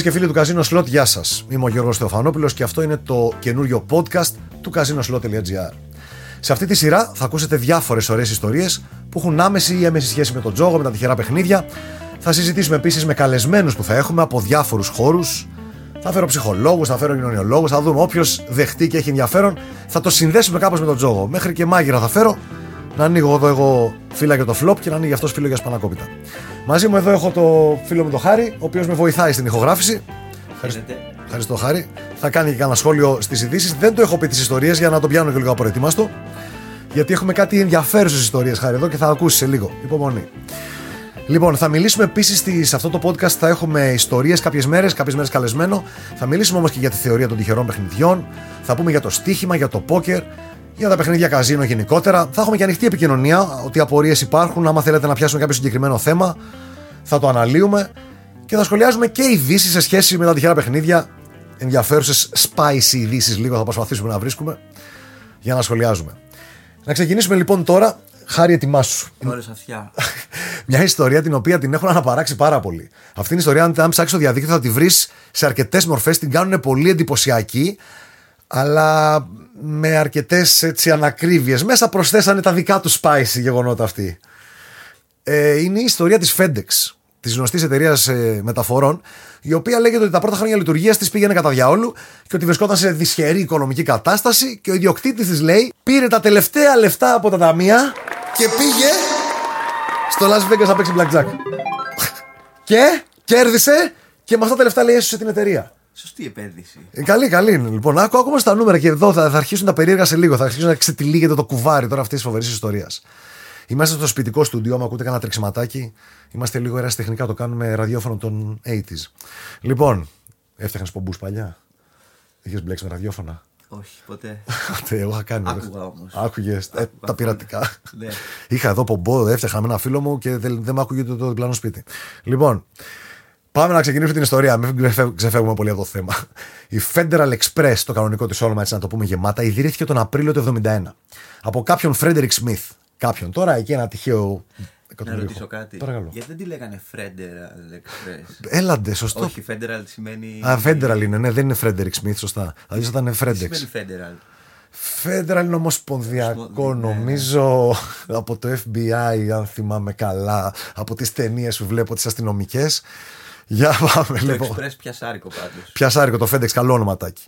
Φίλε και φίλοι του Casino Slot, γεια σας. Είμαι ο Γιώργος Θεοφανόπουλος και αυτό είναι το καινούριο podcast του casinoslot.gr. Σε αυτή τη σειρά θα ακούσετε διάφορες ωραίες ιστορίες που έχουν άμεση ή έμεση σχέση με τον τζόγο, με τα τυχερά παιχνίδια. Θα συζητήσουμε επίσης με καλεσμένους που θα έχουμε από διάφορους χώρους. Θα φέρω ψυχολόγους, θα φέρω κοινωνιολόγους, θα δούμε όποιος δεχτεί και έχει ενδιαφέρον. Θα το συνδέσουμε κάπως με τον τζόγο. Μέχρι και μάγειρα θα φέρω να ανοίγω εδώ εγώ φύλλα για το φλοπ και να ανοίγει αυτός φίλο για σπανακόπιτα. Μαζί μου εδώ έχω το φίλο μου το Χάρη, ο οποίος με βοηθάει στην ηχογράφηση. Ευχαριστώ, Ευχαριστώ Χάρη. Θα κάνει και κανένα σχόλιο στις ειδήσεις. Δεν το έχω πει τις ιστορίες για να το πιάνω και λίγο απροετοίμαστο. Γιατί έχουμε κάτι ενδιαφέρουσες ιστορίες, Χάρη, εδώ και θα ακούσεις σε λίγο. Υπομονή. Λοιπόν, θα μιλήσουμε επίσης σε αυτό το podcast. Θα έχουμε ιστορίες κάποιες μέρες, κάποιες μέρες καλεσμένο. Θα μιλήσουμε όμως και για τη θεωρία των τυχερών παιχνιδιών. Θα πούμε για το στοίχημα, για το πόκερ, για τα παιχνίδια καζίνο γενικότερα. Θα έχουμε και ανοιχτή επικοινωνία, ότι απορίες υπάρχουν. Άμα θέλετε να πιάσουμε κάποιο συγκεκριμένο θέμα, θα το αναλύουμε και θα σχολιάζουμε και ειδήσεις σε σχέση με τα τυχερά παιχνίδια. Ενδιαφέρουσες spicy ειδήσεις λίγο θα προσπαθήσουμε να βρίσκουμε για να σχολιάζουμε. Να ξεκινήσουμε λοιπόν τώρα. Χάρη, ετοιμάσου. Ωρες αυτιά. Μια ιστορία την οποία την έχουν αναπαράξει πάρα πολύ. Αυτή την ιστορία, αν ψάξεις στο διαδίκτυο, θα τη βρεις σε αρκετές μορφές. Την κάνουν πολύ εντυπωσιακή, αλλά με αρκετές ανακρίβειες. Μέσα προσθέσανε τα δικά τους spicy γεγονότα αυτή. Ε, είναι η ιστορία της FedEx, της γνωστής εταιρείας ε, μεταφορών, η οποία λέγεται ότι τα πρώτα χρόνια λειτουργίας της πήγαινε κατά διαόλου και ότι βρισκόταν σε δυσχερή οικονομική κατάσταση και ο ιδιοκτήτης της λέει πήρε τα τελευταία λεφτά από τα ταμεία και πήγε στο Las Vegas να παίξει blackjack. και κέρδισε και με αυτά τα λεφτά λέει έσωσε την εταιρεία. Σωστή επένδυση. Ε, καλή, καλή. Λοιπόν, άκου ακόμα στα νούμερα και εδώ θα, θα αρχίσουν τα περίεργα σε λίγο. Θα αρχίσουν να ξετυλίγεται το κουβάρι τώρα αυτής της φοβερής ιστορίας. Είμαστε στο σπιτικό στούντιο, άμα ακούτε κανένα τρεξιματάκι. Είμαστε λίγο ερασιτεχνικά, το κάνουμε ραδιόφωνο των 80s. Λοιπόν, έφτιαχνες πομπούς παλιά; Είχες μπλέξει με ραδιόφωνα; Όχι, ποτέ. Εγώ είχα κάνει. Άκουγα όμως. Άκουγες ε, τα πειρατικά. Ναι. Είχα εδώ πομπό, έφτιαχνα με ένα φίλο μου και δεν, δεν με άκουγε το, το διπλανό σπίτι. Λοιπόν, Πάμε να ξεκινήσουμε την ιστορία. Μην ξεφεύγουμε πολύ από το θέμα. Η Federal Express, το κανονικό της όνομα, έτσι να το πούμε γεμάτα, ιδρύθηκε τον Απρίλιο του 1971 από κάποιον Frederick Smith. Κάποιον τώρα, εκεί ένα τυχαίο. Να ρωτήσω κάτι. Παρακαλώ. Γιατί δεν τη λέγανε Federal Express; Έλαντε, σωστό. Όχι, Federal σημαίνει. Α, Federal είναι, ναι, δεν είναι Frederick Smith, σωστά. Δηλαδή ήταν Τι Fredex. σημαίνει Federal; Federal είναι ομοσπονδιακό, Ομοσπονδιακό, ναι. νομίζω από το FBI, αν θυμάμαι καλά, από τις ταινίες που βλέπω, τις αστυνομικές. Για πάμε Το λοιπόν. Express πιασάρικο πάντως. Πιασάρικο το FedEx, καλό ονοματάκι.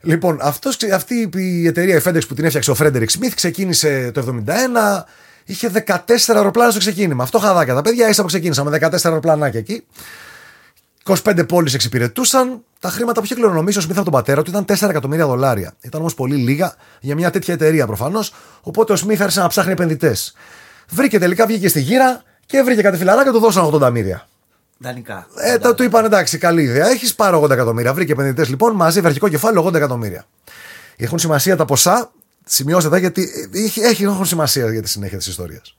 Λοιπόν, αυτός, ξε- αυτή η εταιρεία η FedEx που την έφτιαξε ο Frederick Smith ξεκίνησε το 71. Είχε 14 αεροπλάνα στο ξεκίνημα. Αυτό χαδάκια. Τα παιδιά ίσα που ξεκίνησαν με 14 αεροπλανάκια εκεί. 25 πόλεις εξυπηρετούσαν. Τα χρήματα που είχε κληρονομήσει ο Σμιθ από τον πατέρα του ήταν 4 εκατομμύρια δολάρια. Ήταν όμως πολύ λίγα για μια τέτοια εταιρεία προφανώς. Οπότε ο Σμιθ άρχισε να ψάχνει επενδυτές. Βρήκε τελικά, βγήκε στη γύρα και βρήκε κάτι φιλαράκια και του δώσαν 80 μύρια. Δανεικά. Ε, το, του είπαν εντάξει, καλή ιδέα. Έχεις πάρω 80 εκατομμύρια. Βρήκε επενδυτές λοιπόν μαζί, αρχικό κεφάλαιο 80 εκατομμύρια. Έχουν σημασία τα ποσά. Σημειώστε τα γιατί έχει, έχει, έχουν σημασία για τη συνέχεια της ιστορίας.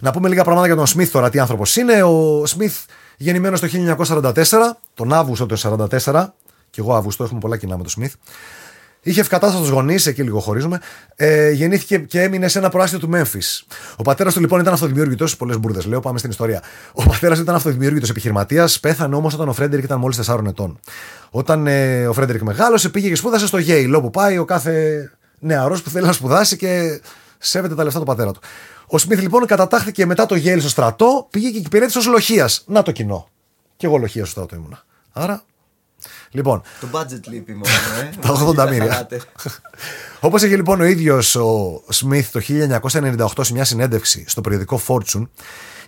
Να πούμε λίγα πράγματα για τον Σμιθ τώρα, τι άνθρωπος είναι. Ο Σμιθ γεννημένος το 1944, τον Αύγουστο του 1944, και εγώ Αύγουστο, έχουμε πολλά κοινά με τον Σμιθ. Είχε ευκατάστατου γονείς, εκεί λίγο χωρίζουμε. Ε, γεννήθηκε και έμεινε σε ένα προάστιο του Μέμφυ. Ο πατέρας του λοιπόν ήταν αυτοδημιούργητος. Πολλές μπουρδες λέω, πάμε στην ιστορία. Ο πατέρας του ήταν αυτοδημιούργητος επιχειρηματίας, πέθανε όμως όταν ο Φρέντερικ ήταν μόλις 4 ετών. Όταν ε, ο Φρέντερικ μεγάλωσε, πήγε και σπούδασε στο Yale, όπου πάει ο κάθε νεαρός που θέλει να σπουδάσει και σέβεται τα λεφτά του πατέρα του. Ο Σμιθ λοιπόν κατατάχθηκε μετά το Yale στο στρατό, πήγε και υπηρέτησε ως λοχείας. Να το κοινό. Και εγώ λοχεία στο στρατό ήμουνα. Άρα. Λοιπόν, Το budget λείπει μόνο, ε. Τα 80 μοίρια. Χαλάτε. Όπως είχε λοιπόν ο ίδιος ο Σμιθ το 1998 σε μια συνέντευξη στο περιοδικό Fortune,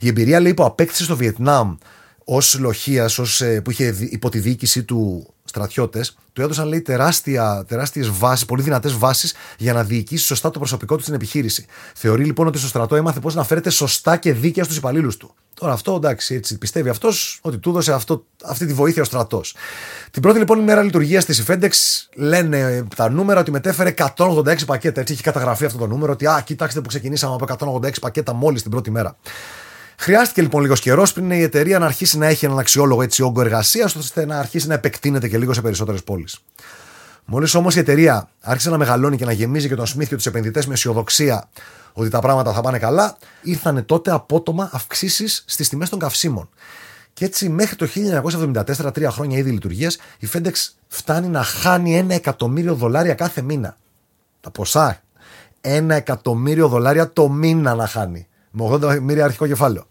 η εμπειρία λέει που απέκτησε στο Βιετνάμ ως λοχείας, που είχε δι- υπό τη διοίκησή του στρατιώτες, του έδωσαν λέει τεράστια, τεράστιες βάσεις, πολύ δυνατές βάσεις για να διοικήσει σωστά το προσωπικό του στην επιχείρηση. Θεωρεί λοιπόν ότι στο στρατό έμαθε πώς να φέρεται σωστά και δίκαια στους υπαλλήλους του. Τώρα αυτό εντάξει, έτσι πιστεύει αυτός ότι του έδωσε αυτό, αυτή τη βοήθεια ο στρατός. Την πρώτη λοιπόν ημέρα λειτουργίας της FedEx λένε τα νούμερα ότι μετέφερε 186 πακέτα. Έτσι έχει καταγραφεί αυτό το νούμερο. Ότι α, κοιτάξτε που ξεκινήσαμε από 186 πακέτα μόλις την πρώτη μέρα. Χρειάστηκε λοιπόν λίγος καιρός πριν η εταιρεία να αρχίσει να έχει έναν αξιόλογο έτσι όγκο εργασίας, ώστε να αρχίσει να επεκτείνεται και λίγο σε περισσότερες πόλεις. Μόλις όμως η εταιρεία άρχισε να μεγαλώνει και να γεμίζει και τον Σμιθ και τους επενδυτές με αισιοδοξία ότι τα πράγματα θα πάνε καλά, ήρθαν τότε απότομα αυξήσεις στις τιμές των καυσίμων. Και έτσι μέχρι το 1974, τρία χρόνια ήδη λειτουργίας, η FedEx φτάνει να χάνει ένα εκατομμύριο δολάρια κάθε μήνα. Τα ποσά. Ένα εκατομμύριο δολάρια το μήνα να χάνει. Με 80 εκατομμύρια αρχικό κεφάλαιο.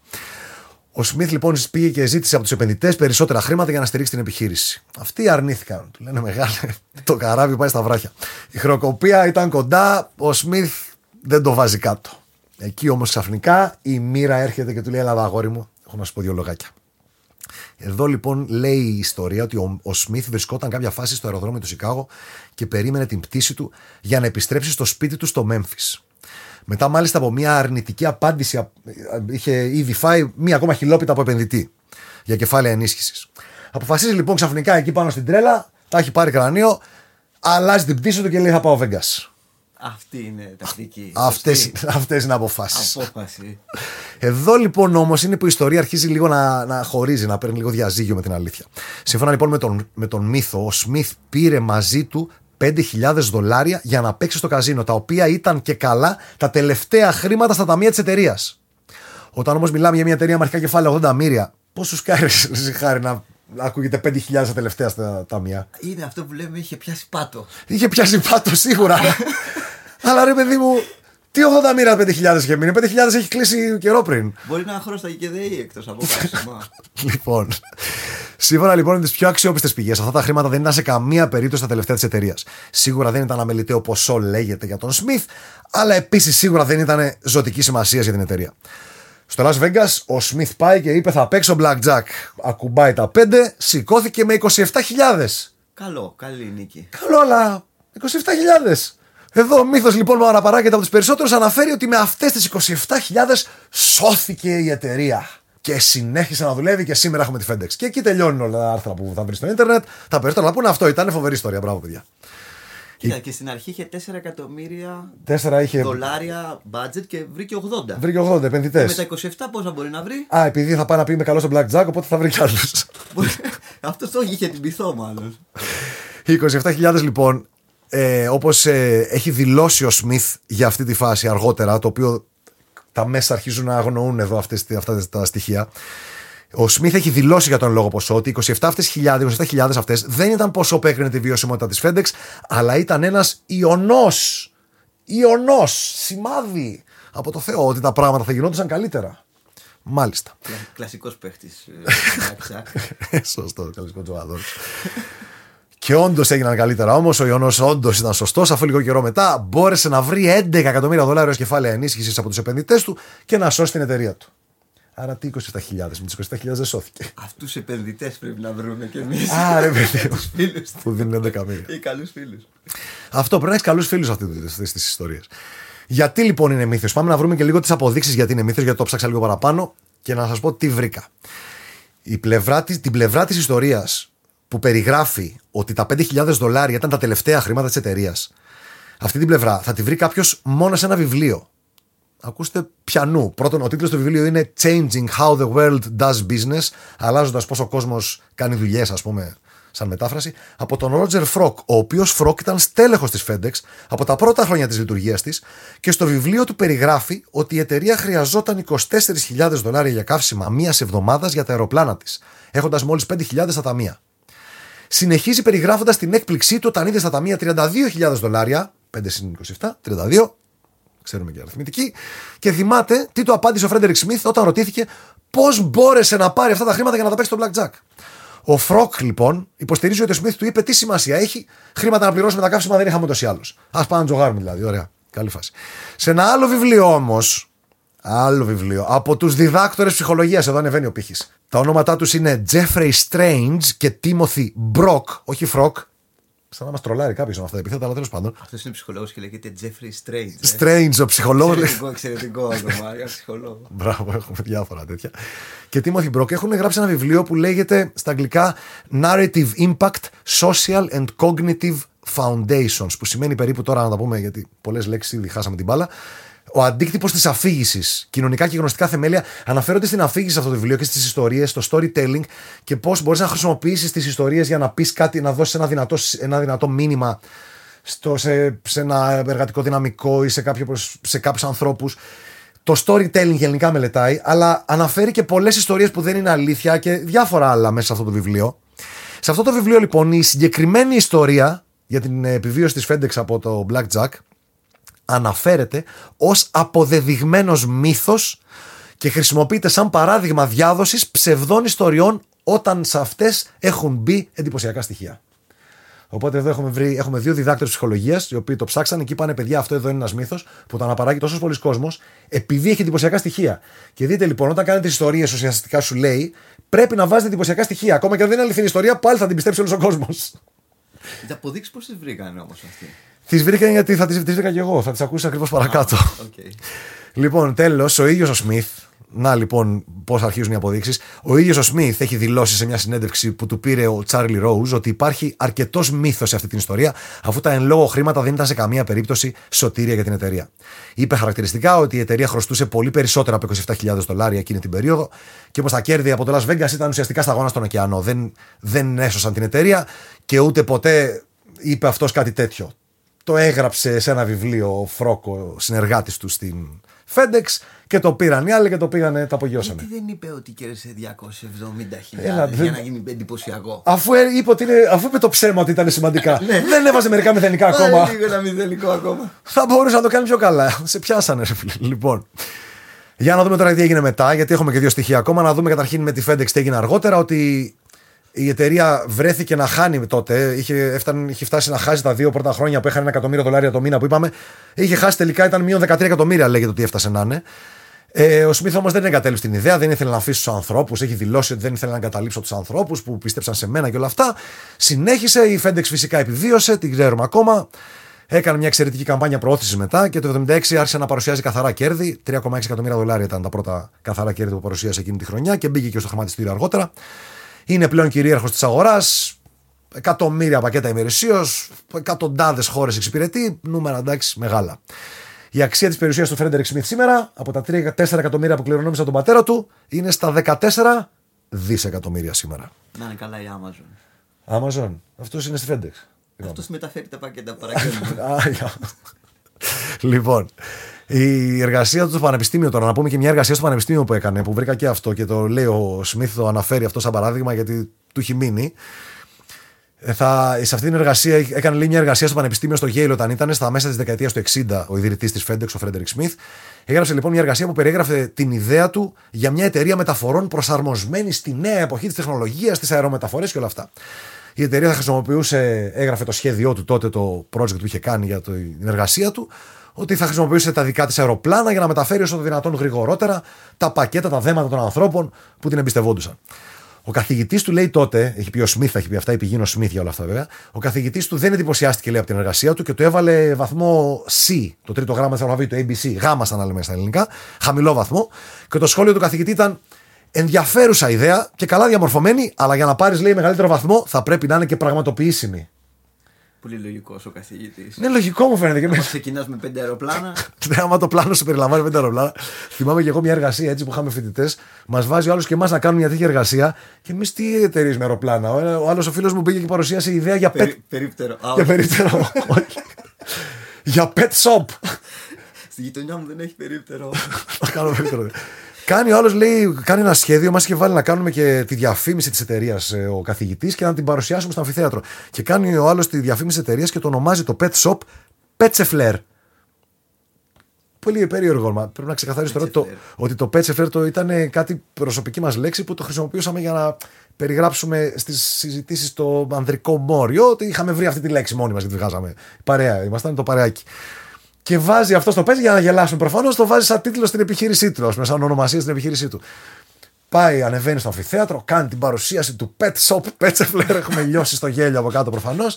Ο Σμιθ λοιπόν πήγε και ζήτησε από τους επενδυτές περισσότερα χρήματα για να στηρίξει την επιχείρηση. Αυτοί αρνήθηκαν. Του λένε μεγάλε, το καράβι πάει στα βράχια. Η χρεοκοπία ήταν κοντά, ο Σμιθ δεν το βάζει κάτω. Εκεί όμως ξαφνικά η μοίρα έρχεται και του λέει: Ελλάδα, αγόρι μου, έχω να σου πω δύο λογάκια. Εδώ λοιπόν λέει η ιστορία ότι ο, ο Σμιθ βρισκόταν κάποια φάση στο αεροδρόμιο του Σικάγο και περίμενε την πτήση του για να επιστρέψει στο σπίτι του στο Μέμφυ. Μετά, μάλιστα, από μια αρνητική απάντηση, είχε ήδη φάει μία ακόμα χιλόπιτα από επενδυτή για κεφάλαια ενίσχυσης. Αποφασίζει λοιπόν ξαφνικά εκεί πάνω στην τρέλα, τα έχει πάρει κρανίο, αλλάζει την πτήση του και λέει: Θα πάω Βέγγα. Αυτή είναι τακτική. Αυτές, αυτές είναι αποφάσεις. Απόφαση. Εδώ λοιπόν όμως είναι που η ιστορία αρχίζει λίγο να, να χωρίζει, να παίρνει λίγο διαζύγιο με την αλήθεια. Σύμφωνα λοιπόν με τον, με τον μύθο, ο Σμιθ πήρε μαζί του 5.000 δολάρια για να παίξει στο καζίνο, τα οποία ήταν και καλά τα τελευταία χρήματα στα ταμεία της εταιρείας. Όταν όμως μιλάμε για μια εταιρεία με αρχικά κεφάλαια 80 μύρια, πόσου κάρε χάρη να ακούγεται 5.000 τα τελευταία στα ταμεία; Είναι αυτό που λέμε είχε πιάσει πάτο. Είχε πιάσει πάτο σίγουρα. Αλλά ρε παιδί μου, τι 80 μοίρα 5.000 είχε μείνει; 5.000 έχει κλείσει καιρό πριν. Μπορεί να χρώσταγε και ΔΕΗ εκτός από καύσιμα. λοιπόν, σύμφωνα λοιπόν με τις πιο αξιόπιστες πηγές, αυτά τα χρήματα δεν ήταν σε καμία περίπτωση τα τελευταία της εταιρείας. Σίγουρα δεν ήταν αμεληταίο ποσό, λέγεται για τον Σμιθ, αλλά επίσης σίγουρα δεν ήταν ζωτική σημασίας για την εταιρεία. Στο Las Vegas ο Σμιθ πάει και είπε θα παίξω blackjack. Ακουμπάει τα 5, σηκώθηκε με 27.000. Καλό, καλή νίκη. Καλό, αλλά 27.000. Εδώ ο μύθος λοιπόν που αναπαράγεται από τους περισσότερους αναφέρει ότι με αυτές τις 27.000 σώθηκε η εταιρεία. Και συνέχισε να δουλεύει και σήμερα έχουμε τη FedEx. Και εκεί τελειώνουν όλα τα άρθρα που θα βρεις στο Ιντερνετ. Τα περισσότερα να πούνε αυτό. Ήταν φοβερή ιστορία. Μπράβο, παιδιά. Κοίτα, και στην αρχή είχε 4 εκατομμύρια Τέσσερα είχε. δολάρια budget και βρήκε 80. Βρήκε 80 επενδυτές. Με τα 27 πόσα μπορεί να βρει; Α, επειδή θα πάει να πει με καλός στο Blackjack, οπότε θα βρει κι άλλους. Αυτός το είχε την πυθό μάλλον. Οι 27.000 λοιπόν, ε, όπως έχει δηλώσει ο Σμιθ για αυτή τη φάση αργότερα, το οποίο τα μέσα αρχίζουν να αγνοούν εδώ αυτές, αυτά τα στοιχεία. Ο Σμιθ έχει δηλώσει για τον λόγο ποσό ότι 27 αυτές 27.000 αυτές δεν ήταν ποσό που έκρινε τη βιωσιμότητα της FedEx, αλλά ήταν ένας ιονός, ιονός, σημάδι από το Θεό ότι τα πράγματα θα γινόντουσαν καλύτερα. Μάλιστα. Κλασικός παίχτης. Σωστό, κλασικός τζοάδο. Και όντως έγιναν καλύτερα όμως. Ο Ιωνός όντως ήταν σωστός. Αφού λίγο καιρό μετά μπόρεσε να βρει 11 εκατομμύρια δολάρια κεφάλαια ενίσχυσης από τους επενδυτές του και να σώσει την εταιρεία του. Άρα τι 27.000, με τις 27.000 δεν σώθηκε. Αυτούς του επενδυτές πρέπει να βρούμε κι εμείς. Άρε, παιδί. Του φίλους Που δίνουν 11 εκατομμύρια. Ή καλούς φίλους. Αυτό πρέπει να έχεις καλούς φίλους αυτές τις ιστορίες. Γιατί λοιπόν είναι μύθο. Πάμε να βρούμε και λίγο τις αποδείξεις γιατί είναι μύθο, γιατί το ψάξα λίγο παραπάνω και να σας πω τι βρήκα. Η πλευρά της, την πλευρά της ιστορίας που περιγράφει ότι τα 5.000 δολάρια ήταν τα τελευταία χρήματα της εταιρείας. Αυτή την πλευρά θα τη βρει κάποιος μόνο σε ένα βιβλίο. Ακούστε πιανού. Πρώτον, ο τίτλος του βιβλίου είναι Changing How the World Does Business, αλλάζοντας πώ ο κόσμος κάνει δουλειές, ας πούμε, σαν μετάφραση, από τον Ρότζερ Φρόκ, ο οποίος Φρόκ ήταν στέλεχος της FedEx από τα πρώτα χρόνια της λειτουργίας της και στο βιβλίο του περιγράφει ότι η εταιρεία χρειαζόταν 24.000 δολάρια για καύσιμα μίας εβδομάδας για τα αεροπλάνα της, έχοντας μόλις 5.000 στα ταμεία. Συνεχίζει περιγράφοντας την έκπληξή του όταν είδε στα ταμεία 32.000 δολάρια, 5 συν 27, 32, ξέρουμε και αριθμητική, και θυμάται τι του απάντησε ο Φρέντερικ Σμιθ όταν ρωτήθηκε πώς μπόρεσε να πάρει αυτά τα χρήματα για να τα παίξει στο Blackjack. Ο Φρόκ λοιπόν υποστηρίζει ότι ο Σμιθ του είπε τι σημασία έχει, χρήματα να πληρώσουμε τα καύσιμα δεν είχαμε ούτως ή άλλως. Α, πάμε να τζογάρουμε δηλαδή, ωραία. Καλή φάση. Σε ένα άλλο βιβλίο όμως, άλλο βιβλίο, από τους διδάκτορες ψυχολογίας, εδώ ανεβαίνει ο πήχης. Τα ονόματά τους είναι Jeffrey Strange και Timothy Brock, όχι Φρόκ. Σαν να μας τρολάρει κάποιος με αυτά τα επίθετα, αλλά τέλος πάντων. Αυτός είναι ψυχολόγος και λέγεται Jeffrey Strange. ε. Strange, ο ψυχολόγος. Εξαιρετικό, εξαιρετικό όνομα για ψυχολόγος. Μπράβο, έχουμε διάφορα τέτοια. Και Timothy Brock έχουν γράψει ένα βιβλίο που λέγεται στα αγγλικά Narrative Impact Social and Cognitive Foundations, που σημαίνει περίπου τώρα να τα πούμε γιατί πολλές λέξεις ήδη χάσαμε την μπάλα. Ο αντίκτυπος της αφήγησης, κοινωνικά και γνωστικά θεμέλια, αναφέρονται στην αφήγηση σε αυτό το βιβλίο και στις ιστορίες, στο storytelling και πώς μπορείς να χρησιμοποιήσεις τις ιστορίες για να πεις κάτι, να δώσεις ένα δυνατό, ένα δυνατό μήνυμα στο, σε, σε ένα εργατικό δυναμικό ή σε, κάποιο, σε κάποιους ανθρώπους. το storytelling γενικά μελετάει, αλλά αναφέρει και πολλές ιστορίες που δεν είναι αλήθεια και διάφορα άλλα μέσα σε αυτό το βιβλίο. Σε αυτό το βιβλίο, λοιπόν, η συγκεκριμένη ιστορία για την επιβίωση της FedEx από το Blackjack αναφέρεται ως αποδεδειγμένος μύθος και χρησιμοποιείται σαν παράδειγμα διάδοσης ψευδών ιστοριών όταν σε αυτές έχουν μπει εντυπωσιακά στοιχεία. Οπότε εδώ έχουμε, βρει, έχουμε δύο διδάκτες ψυχολογίας, οι οποίοι το ψάξαν και είπαν: Παιδιά, αυτό εδώ είναι ένας μύθος που το αναπαράγει τόσος πολλοί κόσμος, επειδή έχει εντυπωσιακά στοιχεία. Και δείτε λοιπόν, όταν κάνετε ιστορίες, ουσιαστικά σου λέει, πρέπει να βάζετε εντυπωσιακά στοιχεία. Ακόμα και αν δεν είναι αληθινή ιστορία, πάλι θα την πιστέψει όλος ο κόσμος. Τι αποδείξεις πώς τις βρήκαν όμως αυτοί. Τις βρήκαν γιατί θα τις βρήκα και εγώ. Θα τις ακούσεις ακριβώς παρακάτω. Okay. Λοιπόν, τέλος, ο ίδιος ο Σμιθ να λοιπόν πώς αρχίζουν οι αποδείξεις. Ο ίδιος ο Σμιθ έχει δηλώσει σε μια συνέντευξη που του πήρε ο Τσάρλι Ρόουζ ότι υπάρχει αρκετός μύθος σε αυτή την ιστορία, αφού τα εν λόγω χρήματα δεν ήταν σε καμία περίπτωση σωτήρια για την εταιρεία. Είπε χαρακτηριστικά ότι η εταιρεία χρωστούσε πολύ περισσότερα από 27.000 δολάρια εκείνη την περίοδο και πως τα κέρδη από το Las Vegas ήταν ουσιαστικά σταγόνα στον ωκεανό. Δεν, δεν έσωσαν την εταιρεία και ούτε ποτέ είπε αυτός κάτι τέτοιο. Το έγραψε σε ένα βιβλίο ο Φρόκο, συνεργάτης του στην FedEx και το πήραν οι άλλοι και το πήγανε, τα απογειώσανε. Γιατί δεν είπε ότι κέρδισε 270.000 για να γίνει εντυπωσιακό; Αφού, ε, είπε ότι είναι, αφού είπε το ψέμα ότι ήταν σημαντικά. Ναι. δεν έβαζε μερικά μηδενικά ακόμα. Λίγο ένα μηδενικό ακόμα. Θα μπορούσε να το κάνει πιο καλά. Σε πιάσανε, ρε φίλε. Λοιπόν. Για να δούμε τώρα τι έγινε μετά, γιατί έχουμε και δύο στοιχεία ακόμα. Να δούμε καταρχήν με τη FedEx τι έγινε αργότερα. Ότι η εταιρεία βρέθηκε να χάνει τότε. Είχε, έφτανε, είχε φτάσει να χάσει τα δύο πρώτα χρόνια που είχαν ένα εκατομμύριο δολάρια το μήνα που είπαμε. Είχε χάσει τελικά, ήταν μείον 13 εκατομμύρια λέγεται ότι έφτασε να είναι. Ε, ο Σμιθ όμως δεν εγκατέλειψε την ιδέα, δεν ήθελε να αφήσει τους ανθρώπους. Έχει δηλώσει ότι δεν ήθελε να εγκαταλείψω τους ανθρώπους που πίστεψαν σε μένα και όλα αυτά. Συνέχισε, η FedEx φυσικά επιβίωσε, την ξέρουμε ακόμα. Έκανε μια εξαιρετική καμπάνια προώθησης μετά και το 1976 άρχισε να παρουσιάζει καθαρά κέρδη. 3,6 εκατομμύρια δολάρια ήταν τα πρώτα καθαρά κέρδη που παρουσίασε εκείνη τη χρονιά και μπήκε και στο χρηματιστήριο αργότερα. Είναι πλέον κυρίαρχος της αγοράς. Εκατομμύρια πακέτα ημερησίως, εκατοντάδες χώρες εξυπηρετεί, νούμερα εντάξει μεγάλα. Η αξία της περιουσίας του Φρέντερικ Σμιθ σήμερα από τα 4 εκατομμύρια που κληρονόμησε τον πατέρα του είναι στα 14 δισεκατομμύρια σήμερα. Να είναι καλά η Amazon. Amazon. Αυτός είναι στη FedEx. Αυτός μεταφέρει τα πακέτα παρακαλώ. λοιπόν, η εργασία του στο Πανεπιστήμιο τώρα, να πούμε και μια εργασία στο Πανεπιστήμιο που έκανε, που βρήκα και αυτό και το λέει ο Σμιθ, το αναφέρει αυτό σαν παράδειγμα γιατί του έχει μείνει. Ε, θα, σε αυτή την εργασία έκανε λέει, μια εργασία στο Πανεπιστήμιο στο Yale όταν ήταν στα μέσα της δεκαετίας του 60 ο ιδρυτής της FedEx, ο Φρέντερικ Σμιθ. Έγραψε λοιπόν μια εργασία που περιέγραφε την ιδέα του για μια εταιρεία μεταφορών προσαρμοσμένη στη νέα εποχή της τεχνολογίας, τι αερομεταφορές και όλα αυτά. Η εταιρεία θα χρησιμοποιούσε, έγραφε το σχέδιό του τότε, το project που είχε κάνει για την εργασία του, ότι θα χρησιμοποιούσε τα δικά της αεροπλάνα για να μεταφέρει όσο το δυνατόν γρηγορότερα τα πακέτα, τα δέματα των ανθρώπων που την εμπιστευόντουσαν. Ο καθηγητής του λέει τότε, έχει πει ο Σμιθ, έχει πει αυτά, η ο Σμιθ για όλα αυτά βέβαια. Ο καθηγητής του δεν εντυπωσιάστηκε λέει από την εργασία του και του έβαλε βαθμό C, το τρίτο γράμμα του αλφαβήτου, ABC, γάμα σαν να λέμε στα ελληνικά, χαμηλό βαθμό. Και το σχόλιο του καθηγητή ήταν ενδιαφέρουσα ιδέα και καλά διαμορφωμένη, αλλά για να πάρεις λέει μεγαλύτερο βαθμό θα πρέπει να είναι και πραγματοποιήσιμη. Πολύ λογικός ο καθηγητής. Είναι λογικό μου φαίνεται. Και ξεκινάς με πέντε αεροπλάνα. Ναι, άμα το πλάνο σου περιλαμβάνει πέντε αεροπλάνα. Θυμάμαι και εγώ μια εργασία έτσι που είχαμε φοιτητές. Μας βάζει ο άλλος και εμάς να κάνουμε μια τέτοια εργασία. Και εμείς τι εταιρείες με αεροπλάνα. Ο άλλο ο φίλος μου πήγε και παρουσίασε ιδέα για pet. Περίπτερο. Για περίπτερο. Για pet shop. Στη γειτονιά μου δεν έχει περίπτερο. Θα κάνω περίπτερο. Κάνει ο άλλος, λέει, κάνει ένα σχέδιο. Μας είχε βάλει να κάνουμε και τη διαφήμιση της εταιρείας ε, ο καθηγητής και να την παρουσιάσουμε στο αμφιθέατρο. Και κάνει ο άλλος τη διαφήμιση της εταιρείας και το ονομάζει το pet shop Petseflair. Πολύ περίεργο. Πρέπει να ξεκαθαρίσω τώρα το, ότι το Petseflair το ήταν κάτι προσωπική μας λέξη που το χρησιμοποιούσαμε για να περιγράψουμε στις συζητήσεις το ανδρικό μόριο. Ότι είχαμε βρει αυτή τη λέξη μόνοι μας γιατί τη βγάζαμε. Παρέα, ήμασταν το παρεάκι και βάζει αυτό στο παίζει για να γελάσουν. Προφανώς το βάζει σαν τίτλο στην επιχείρησή του, με σαν ονομασία στην επιχείρησή του. Πάει, ανεβαίνει στο αμφιθέατρο, κάνει την παρουσίαση του Pet Shop Petzefler. Έχουμε λιώσει στο γέλιο από κάτω προφανώς.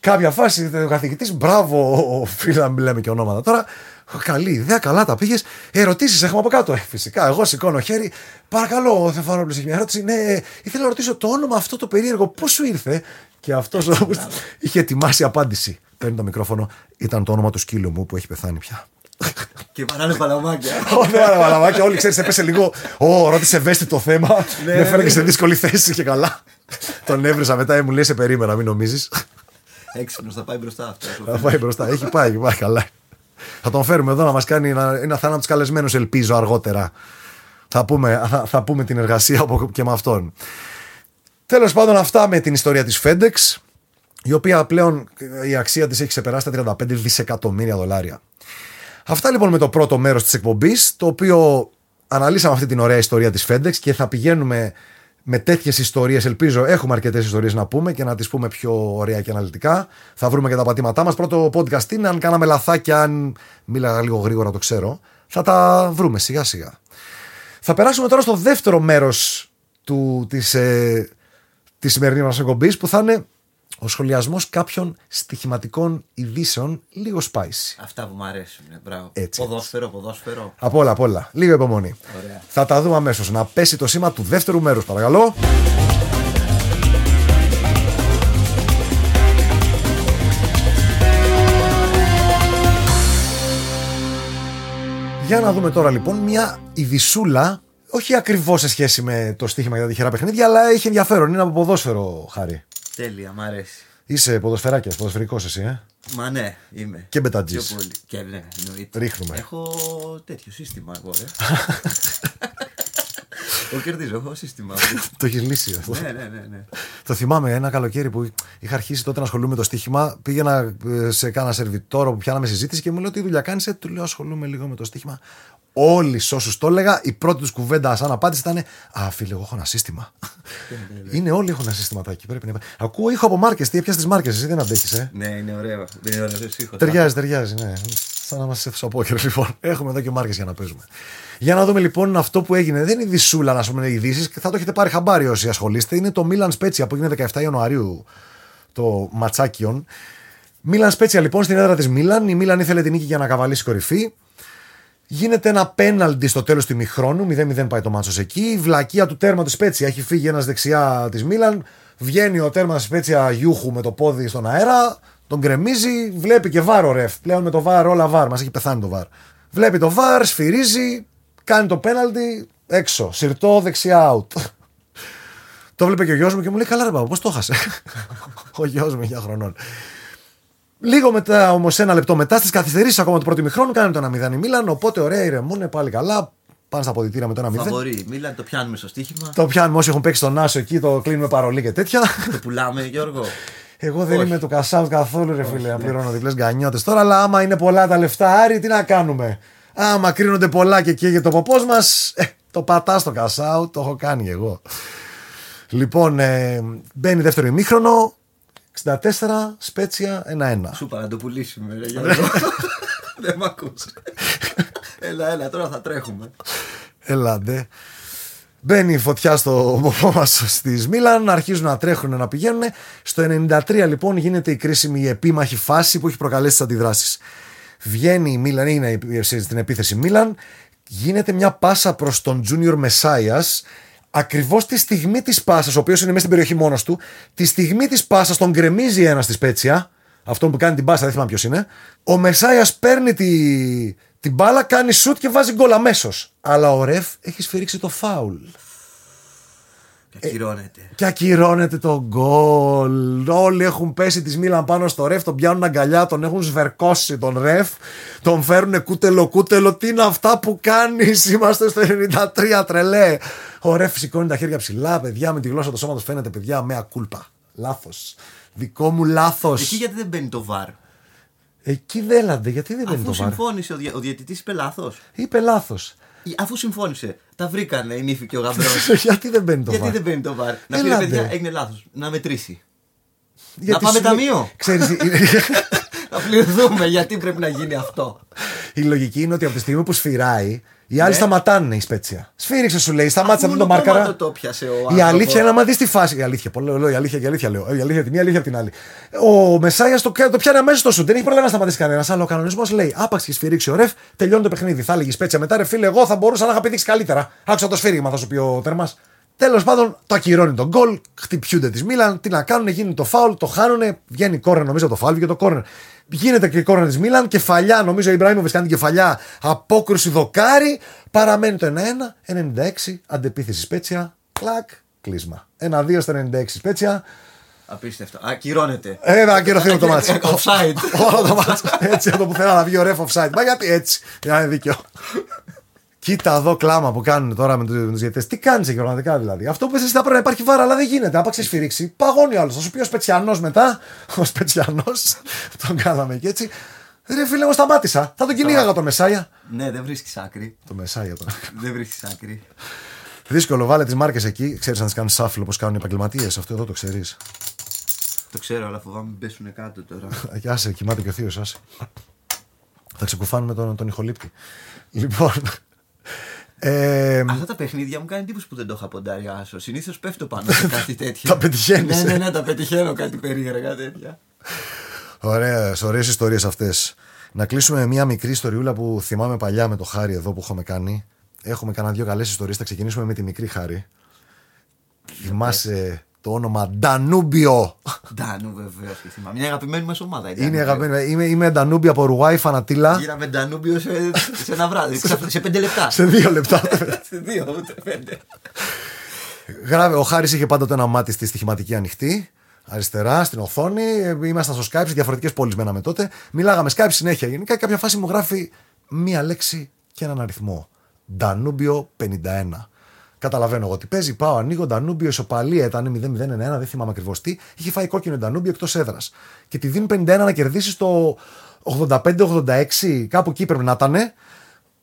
Κάποια φάση ο καθηγητής, μπράβο, φίλε, να λέμε και ονόματα τώρα. Καλή ιδέα, καλά τα πήγες. Ερωτήσεις έχουμε από κάτω. Ε, φυσικά, εγώ σηκώνω χέρι. Παρακαλώ, ο Θεφανόπουλος έχει μια ερώτηση. Ναι, ήθελα να ρωτήσω το όνομα αυτό το περίεργο, πώς σου ήρθε; Και αυτός είχε ετοιμάσει απάντηση παίρνει το μικρόφωνο, ήταν το όνομα του σκύλου μου που έχει πεθάνει πια. Και παράνε παλαμάκια. Όχι, παράνε παλαμάκια. Όλοι ξέρεις, έπεσε λίγο. Ω, ρώτησε ευαίσθητο θέμα. Ναι, με φέρνει ναι. σε δύσκολη θέση και καλά. Τον έβρισα μετά, μου λέει σε περίμενα, μην νομίζεις. Έξυπνος, θα πάει μπροστά αυτό. Θα πάει μπροστά. Έχει πάει, έχει πάει καλά. Θα τον φέρουμε εδώ να μας κάνει ένα, ένα θάνατος καλεσμένος, ελπίζω αργότερα. Θα πούμε, θα, θα πούμε την εργασία και με αυτόν. Τέλος πάντων, αυτά με την ιστορία της FedEx, η οποία πλέον η αξία της έχει ξεπεράσει τα 35 δισεκατομμύρια δολάρια. Αυτά λοιπόν με το πρώτο μέρος της εκπομπής, το οποίο αναλύσαμε αυτή την ωραία ιστορία της FedEx και θα πηγαίνουμε με τέτοιες ιστορίες. Ελπίζω έχουμε αρκετές ιστορίες να πούμε και να τις πούμε πιο ωραία και αναλυτικά. Θα βρούμε και τα πατήματά μας. Πρώτο podcast είναι, αν κάναμε λαθάκια, αν μίλαγα λίγο γρήγορα, το ξέρω. Θα τα βρούμε σιγά σιγά. Θα περάσουμε τώρα στο δεύτερο μέρος της ε, της σημερινής μας εκπομπής που θα είναι ο σχολιασμός κάποιων στοιχηματικών ειδήσεων λίγο spicy. Αυτά που μου αρέσουν. Μπράβο. Έτσι. Ποδόσφαιρο, ποδόσφαιρο. Από όλα, από όλα. Λίγο υπομονή. Ωραία. Θα τα δούμε αμέσως. Να πέσει το σήμα του δεύτερου μέρους, παρακαλώ. Για να δούμε τώρα λοιπόν μια ειδισούλα, όχι ακριβώς σε σχέση με το στοίχημα για τα τυχερά παιχνίδια, αλλά έχει ενδιαφέρον. Είναι από ποδόσφαιρο, Χάρη. Τέλεια, μ' αρέσει. Είσαι ποδοσφαιράκιας, ποδοσφαιρικός εσύ, ε; Μα ναι, είμαι. Και μπετατζής. Πιο πολύ. Και ναι, εννοείται. Ρίχνουμε. Έχω τέτοιο σύστημα εγώ, ρε. Εγώ κερδίζω, έχω σύστημα. το έχει λύσει αυτό. ναι, ναι, ναι, ναι. Το θυμάμαι ένα καλοκαίρι που είχα αρχίσει τότε να ασχολούμαι με το στοίχημα. Πήγαινα ε, σε κάνα σερβιτόρο που πιάναμε συζήτηση και μου λέει: Τι δουλειά κάνεις, ε, του λέω: Ασχολούμαι λίγο με το στοίχημα. Όλοι σε όσους το έλεγα, η πρώτη τους κουβέντα σαν απάντηση ήταν Α, φίλε, εγώ έχω ένα σύστημα. είναι όλοι έχουν ένα συστηματάκι. Πρέπει να... Ακούω ήχο από μάρκες. Τι έπιασες τι μάρκες, εσύ δεν αντέχεις, ε; Ναι, είναι ωραίο. Δεν είναι ωραίος ήχος. Ταιριάζει, ταιριάζει, ναι. Σαν να είμαστε στο απόκαιρο, λοιπόν. Έχουμε εδώ και μάρκες για να παίζουμε. Για να δούμε λοιπόν αυτό που έγινε. Δεν είναι δισούλα, να πούμε, ειδήσεις. Θα το έχετε πάρει χαμπάρι όσοι ασχολείστε. Είναι το Milan Spezia που έγινε 17 Ιανουαρίου το Ματσάκιον. Μίλαν Σπέτσια λοιπόν στην έδρα της Μίλαν. Η Μίλαν ήθελε την νίκη για να καβαλήσει κορυφή. Γίνεται ένα πέναλντι στο τέλος του ημιχρόνου. 0-0 πάει το μάτσο εκεί. Η βλακεία του τέρμα του Σπέτσια έχει φύγει ένας δεξιά της Μίλαν. Βγαίνει ο τέρμα της Σπέτσια Γιούχου με το πόδι στον αέρα. Τον γκρεμίζει. Βλέπει και βάρο ρεφ. Πλέον με το βάρ όλα βάρ. Μας έχει πεθάνει το βάρ. Βλέπει το βάρ, σφυρίζει. Κάνει το πέναλτι έξω. Συρτό δεξιά out. το βλέπει και ο γιος μου και μου λέει: Καλά, ρε πώς το χάσε. ο γιος μου 9 χρονών. Λίγο μετά, όμως, ένα λεπτό μετά, στις καθυστερήσεις ακόμα του πρώτου μηχρόνου, κάνει το 1-0 η Μίλαν. Οπότε, ωραία, ηρεμούν πάλι καλά. Πάνε στα αποδητήρια με το 1-0. Φαβορεί. Μίλαν το πιάνουμε στο στοίχημα. Το πιάνουμε όσοι έχουν παίξει τον Άσο εκεί, το κλείνουμε παρολί και τέτοια. το πουλάμε, Γιώργο. Εγώ δεν είμαι του Κασάουτ καθόλου, ρε φίλε, να πληρώνω διπλές γκανιώτες τώρα, αλλά άμα είναι πολλά τα λεφτά, Άρη, τι να κάνουμε; Άμα κρίνονται πολλά και καίγεται το ποπός μας, ε, το πατάς στο Κασάουτ, το έχω κάνει εγώ. Λοιπόν, ε, μπαίνει δεύτερο ημίχρονο, 64, Σπέτσια 1-1. Σου είπα να το πουλήσουμε, ρε Γιώργο. Δεν μ' ακούς. έλα, έλα, τώρα θα τρέχουμε. Ελάτε. Μπαίνει η φωτιά στο ποπό μας στη Μίλαν, αρχίζουν να τρέχουν να πηγαίνουν. Στο 93 λοιπόν γίνεται η κρίσιμη η επίμαχη φάση που έχει προκαλέσει τις αντιδράσεις. Βγαίνει η Μίλαν, είναι στην επίθεση Μίλαν, γίνεται μια πάσα προς τον Junior Messiah ακριβώς τη στιγμή της πάσας, ο οποίος είναι μέσα στην περιοχή μόνος του, τη στιγμή της πάσας τον γκρεμίζει ένας στη Σπέτσια. Αυτό που κάνει την πάσα, δεν θυμάμαι ποιος είναι. Ο Μεσάια παίρνει τη, την μπάλα, κάνει σουτ και βάζει γκολ αμέσως. Αλλά ο Ρεφ έχει σφυρίξει το φάουλ. Και ακυρώνεται. Και ακυρώνεται το γκολ. Όλοι έχουν πέσει της Μίλαν πάνω στο ρεφ, τον πιάνουν αγκαλιά, τον έχουν σβερκώσει τον ρεφ, τον φέρουν κούτελο κούτελο. Τι είναι αυτά που κάνεις, είμαστε στο 93 τρελέ. Ο ρεφ σηκώνει τα χέρια ψηλά, παιδιά, με τη γλώσσα του σώματος φαίνεται, παιδιά, με ακούλπα. Λάθος. Δικό μου λάθος. Εκεί γιατί δεν μπαίνει το βαρ. Εκεί δεν γιατί δεν μπαίνει το βαρ. Αφού συμφώνησε ο, δια, ο διαιτητής, είπε λάθος. Είπε λάθος. Αφού συμφώνησε, τα βρήκανε η νύφη και ο γαμπρός. γιατί δεν μπαίνει το γιατί βαρ. δεν μπαίνει το βαρ. Να Έλατε. πει παιδιά, έγινε λάθος. Να μετρήσει. Γιατί να πάμε σου λέει- ταμείο. Ξέρεις, να πληρωθούμε γιατί πρέπει να γίνει αυτό. η λογική είναι ότι από τη στιγμή που σφυράει, οι άλλοι Ναι. σταματάνε η σπέτσια. Σφύριξε σου λέει, σταμάτησε Αφού αυτό το μόνο μάρκαρα. το το πιάσε ο Η άνθρωπος. αλήθεια είναι, άμα δεις τη φάση. Η αλήθεια, πολύ λέω, η αλήθεια και η αλήθεια λέω. Η αλήθεια την μία, η αλήθεια την άλλη. Ο Μεσάγια το, το πιάνει αμέσως στο σου. Δεν έχει πρόβλημα να σταματήσει κανένας. Αλλά ο κανονισμός λέει: Άπαξ και σφυρίξει ο ρεφ, τελειώνει το παιχνίδι. Θα έλεγε σπέτσια μετά, ρε φίλε, εγώ θα μπορούσα να είχα πηδήξει καλύτερα. Άκουσα το σφύριγμα, θα σου πει ο τέρμας. Τέλος πάντων, το ακυρώνει τον γκολ, χτυπιούνται τη Μίλαν. Τι να κάνουν, γίνει το φάουλ, το χάνουν, βγαίνει κόρνερ, νομίζω το φάουλ και το κόρνερ. Γίνεται και η κόρνερ της Μίλαν, κεφαλιά, νομίζω ο Ιμπραήμοβιτς κάνει την κεφαλιά, απόκρουση δοκάρι, παραμένει το 1-1, 96, αντεπίθεση Σπέτσια, κλακ, κλείσμα. 1-2 στο 96 Σπέτσια. Απίστευτο. Ακυρώνεται. Ε, να ακυρωθεί όλο το μάτσο. Offside. Όλο το μάτσο. Έτσι, από το πουθενά να βγει ο ρεφ offside. Μα γιατί έτσι, για να είναι δίκαιο. Κοίτα εδώ κλάμα που κάνουν τώρα με τους διαιτητές. Τι κάνεις εκεί πραγματικά δηλαδή. Αυτό που εσύ θα πρέπει να υπάρχει βάρα, αλλά δεν γίνεται. Αν πάει ξεσφυρίξει, παγώνει άλλος. Θα σου πει ο Σπετσιανός μετά. Ο Σπετσιανός. τον κάναμε και έτσι. Ρε φίλε, εγώ σταμάτησα. Θα τον κυνήγαγα το Μεσάια. Ναι, δεν βρίσκεις άκρη. Το Μεσάια τώρα. Δεν βρίσκεις άκρη. Δύσκολο, βάλε τις μάρκες εκεί. Ξέρεις αν τις κάνεις σάφιλ όπω κάνουν οι επαγγελματίες. Αυτό εδώ το ξέρεις. Το ξέρω, αλλά φοβάμαι μην πέσουν κάτω τώρα. Και άσε, κοιμάται και ο θείος, άσε. Θα ξεκουφάνουμε τον, τον ηχολήπτη. Λοιπόν. Ε, Αυτά τα παιχνίδια μου κάνει εντύπωση που δεν το είχα ποντάρει άσο. Συνήθως πέφτω πάνω σε κάτι τέτοιο. τα πετυχαίνεις. ναι, ναι, ναι, τα πετυχαίνω κάτι περίεργα τέτοια. Ωραίε, ωραίε ιστορίες αυτές. Να κλείσουμε με μια μικρή ιστοριούλα που θυμάμαι παλιά με το χάρι εδώ που έχουμε κάνει. Έχουμε κανένα δύο καλές ιστορίες. Θα ξεκινήσουμε με τη μικρή χάρη. Θυμάσαι το όνομα Ντανούμπιο. Ντανού, βεβαίως και θυμάμαι. Μια αγαπημένη μας ομάδα ήταν. Είναι αγαπημένη. Είμαι, είμαι Ντανούμπιο από Ουρουάη, φανατήλα. Γύραμε Ντανούμπιο σε, σε ένα βράδυ. σε πέντε λεπτά. Σε δύο λεπτά. σε δύο, ούτε πέντε. Γράβε, ο Χάρης είχε πάντα το ένα μάτι στη στοιχηματική ανοιχτή. Αριστερά, στην οθόνη. Ήμασταν στο Skype, σε διαφορετικές πόλεις μέναμε τότε. Μιλάγαμε Skype συνέχεια. Γενικά, και κάποια φάση μου γράφει μία λέξη και έναν αριθμό. Ντανούμπιο 51. Καταλαβαίνω εγώ τι παίζει. Πάω, ανοίγω Ντανούμπιο, ισοπαλία ήταν 0-0-1, δεν θυμάμαι ακριβώς τι. Είχε φάει κόκκινο Ντανούμπιο εκτός έδρας. Και τη δίνουν 51 να κερδίσει το 85-86, κάπου εκεί πρέπει να ήταν.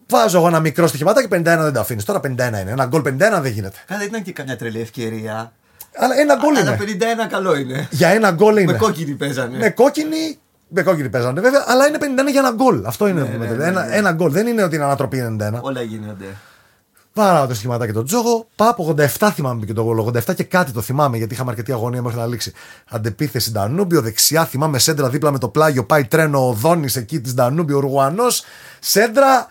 Βάζω εγώ ένα μικρό στοιχηματάκι και 51 δεν τα αφήνεις. Τώρα 51 είναι. Ένα γκολ 51 δεν γίνεται. Καλά, ήταν και καμιά τρελή ευκαιρία. Αλλά ένα γκολ είναι. Αλλά 51 καλό είναι. Για ένα γκολ είναι. Με κόκκινη παίζανε. Με κόκκινη. Με κόκκινη παίζανε βέβαια, αλλά είναι 51 για ένα γκολ. Αυτό είναι. Ναι, ναι, ναι, ένα, ναι. ένα γκολ. Δεν είναι ότι είναι ανατροπή 91. Όλα γίνονται. Πάρα το στοιχηματάκι τον Τζόγο. Πάπ 87 θυμάμαι και το γκολ. 87 και κάτι το θυμάμαι γιατί είχαμε αρκετή αγωνία μέχρι να λήξει. Αντεπίθεση Ντανούμπιο, δεξιά θυμάμαι σέντρα δίπλα με το πλάγιο. Πάει τρένο ο Δόνης εκεί της Ντανούμπιο, ο Ρουγουανός. Σέντρα,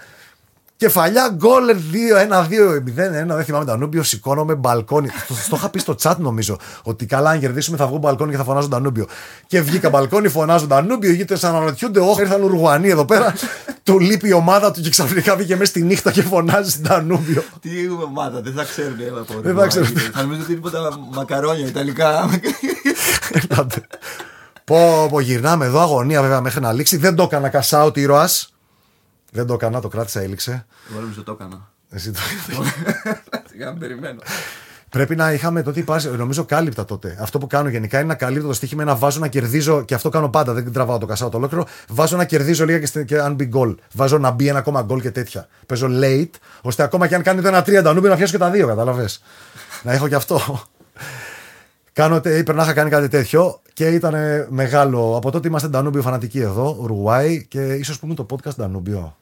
κεφαλιά, γκολ 2-1-2-0-1. Δεν θυμάμαι Ντανούμπιο, σηκώνομαι μπαλκόνι. το, το είχα πει στο chat νομίζω. Ότι καλά, αν κερδίσουμε θα βγω μπαλκόνι και θα φωνάζω Ντανούμπιο. Και βγήκα μπαλκόνι, φωνάζω Ντανούμπιο. Οι γείτονε αναρωτιούνται, Όχι, ήρθαν Ουρουγουανοί εδώ πέρα. του λείπει η ομάδα του και ξαφνικά βγήκε μέσα στη νύχτα και φωνάζει Ντανούμπιο. Τι ομάδα, δεν θα ξέρουν ε, από Δεν θα ξέρουν. Θα νομίζω ότι είναι τίποτα μακαρόνια ιταλικά. Ελάτε. πω, πω, γυρνάμε εδώ αγωνία βέβαια μέχρι να λήξει. Δεν το έκανα κασάουτ ήρωα. Δεν το έκανα, το κράτησα, έληξε. Εγώ νομίζω το έκανα. Εσύ το... Σιγά μην περιμένω. Πρέπει να είχαμε τότε υπάρξει, νομίζω κάλυπτα τότε. Αυτό που κάνω γενικά είναι να καλύπτω το στοίχημα, να βάζω να κερδίζω, και αυτό κάνω πάντα, δεν τραβάω το κασάο το ολόκληρο. Βάζω να κερδίζω λίγα και, στε- και αν μπει γκολ. Βάζω να μπει ένα ακόμα γκολ και τέτοια. Παίζω late, ώστε ακόμα και αν κάνει το ένα τρία ντανούμπι να πιάσω και τα δύο, κατάλαβες. να έχω και αυτό. Κάνω, τε- πρέπει να είχα κάνει κάτι τέτοιο και ήταν μεγάλο. Από τότε είμαστε Ντανούμπιο φανατικοί εδώ, Ουρουάη και ίσως πούμε το podcast Ντανούμπιο.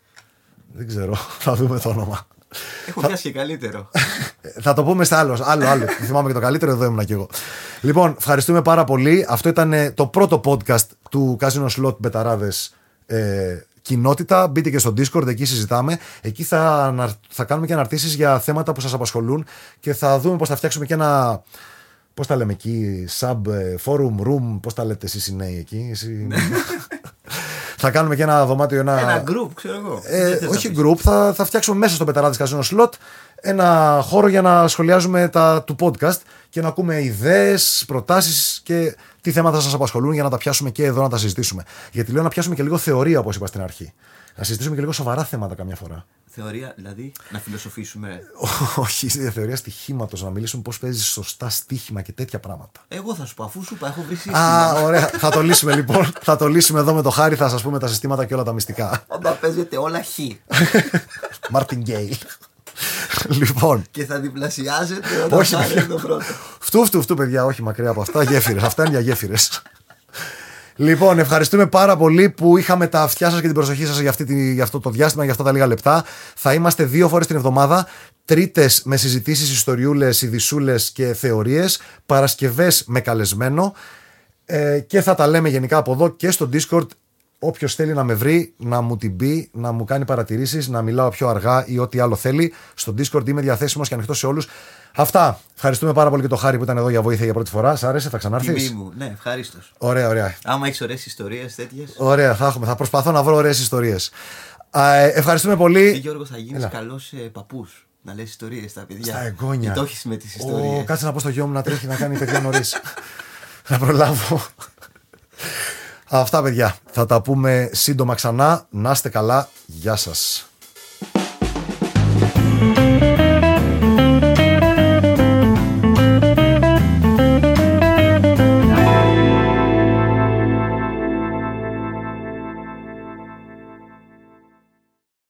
Δεν ξέρω, θα δούμε το όνομα. Έχω πιάσει και καλύτερο. Θα το πούμε σε άλλος. Άλλο, άλλο. Θυμάμαι και το καλύτερο, εδώ ήμουν κι εγώ. Λοιπόν, ευχαριστούμε πάρα πολύ. Αυτό ήταν ε, το πρώτο podcast του Casino Slot Μπεταράδες ε, κοινότητα. Μπείτε και στο Discord, εκεί συζητάμε. Εκεί θα, ανα- θα κάνουμε και αναρτήσεις για θέματα που σας απασχολούν και θα δούμε πώς θα φτιάξουμε και ένα. Πώς τα λέμε εκεί, sub ε, forum room, πώς τα λέτε εσείς οι νέοι εκεί. Εσύ... θα κάνουμε και ένα δωμάτιο, ένα. Ένα group, ξέρω εγώ. Ε, Δεν θες να όχι πεις. group, θα, θα φτιάξουμε μέσα στο Πεταράδες Καζίνο Slot ένα χώρο για να σχολιάζουμε τα του podcast και να ακούμε ιδέες, προτάσεις και τι θέματα σας απασχολούν για να τα πιάσουμε και εδώ να τα συζητήσουμε. Γιατί λέω να πιάσουμε και λίγο θεωρία, όπως είπα στην αρχή. Να συζητήσουμε και λίγο σοβαρά θέματα καμιά φορά. Θεωρία, δηλαδή, να φιλοσοφήσουμε. όχι, η θεωρία στοιχήματος, να μιλήσουμε πώς παίζεις σωστά στοίχημα και τέτοια πράγματα. Εγώ θα σου πω, αφού σου είπα, έχω βρει σύστημα. Α, ωραία. θα το λύσουμε λοιπόν. θα το λύσουμε εδώ με το χάρι, θα σας πούμε τα συστήματα και όλα τα μυστικά. Πάντα παίζετε όλα χ. Μάρτιν Γκέιλ. Λοιπόν, Και θα διπλασιάζετε όταν Όχι, θα παιδιά. είναι το πρώτο. Φτού, φτού, φτού, παιδιά, όχι μακριά από αυτά. Γέφυρες. αυτά είναι για γέφυρες. Λοιπόν, ευχαριστούμε πάρα πολύ που είχαμε τα αυτιά σας και την προσοχή σας για, αυτή τη- για αυτό το διάστημα, για αυτά τα λίγα λεπτά. Θα είμαστε δύο φορές την εβδομάδα. Τρίτες με συζητήσεις, ιστοριούλες, ειδισούλε και θεωρίες. Παρασκευές με καλεσμένο. Ε, και θα τα λέμε γενικά από εδώ και στο Discord. Όποιος θέλει να με βρει, να μου την πει, να μου κάνει παρατηρήσεις, να μιλάω πιο αργά ή ό,τι άλλο θέλει. Στο Discord είμαι διαθέσιμος και ανοιχτός σε όλους. Αυτά. Ευχαριστούμε πάρα πολύ και το Χάρη που ήταν εδώ για βοήθεια για πρώτη φορά. Σ' άρεσε, θα Τιμή ξανάρθει. μου. Ναι, ευχαρίστως. Ωραία, ωραία. Άμα έχεις ωραίες ιστορίες τέτοιες. Ωραία, θα έχουμε. Θα προσπαθώ να βρω ωραίες ιστορίες. ευχαριστούμε πολύ. Ε, Γιώργο, θα γίνεις Έλα. καλός παππούς. Να λες ιστορίες στα παιδιά. Στα εγγόνια. Και το έχεις με τις Ω, ιστορίες. κάτσε να πω στο γιο μου να τρέχει να κάνει παιδιά νωρίς. να προλάβω. Αυτά παιδιά. Θα τα πούμε σύντομα ξανά. Να είστε καλά. Γεια σας.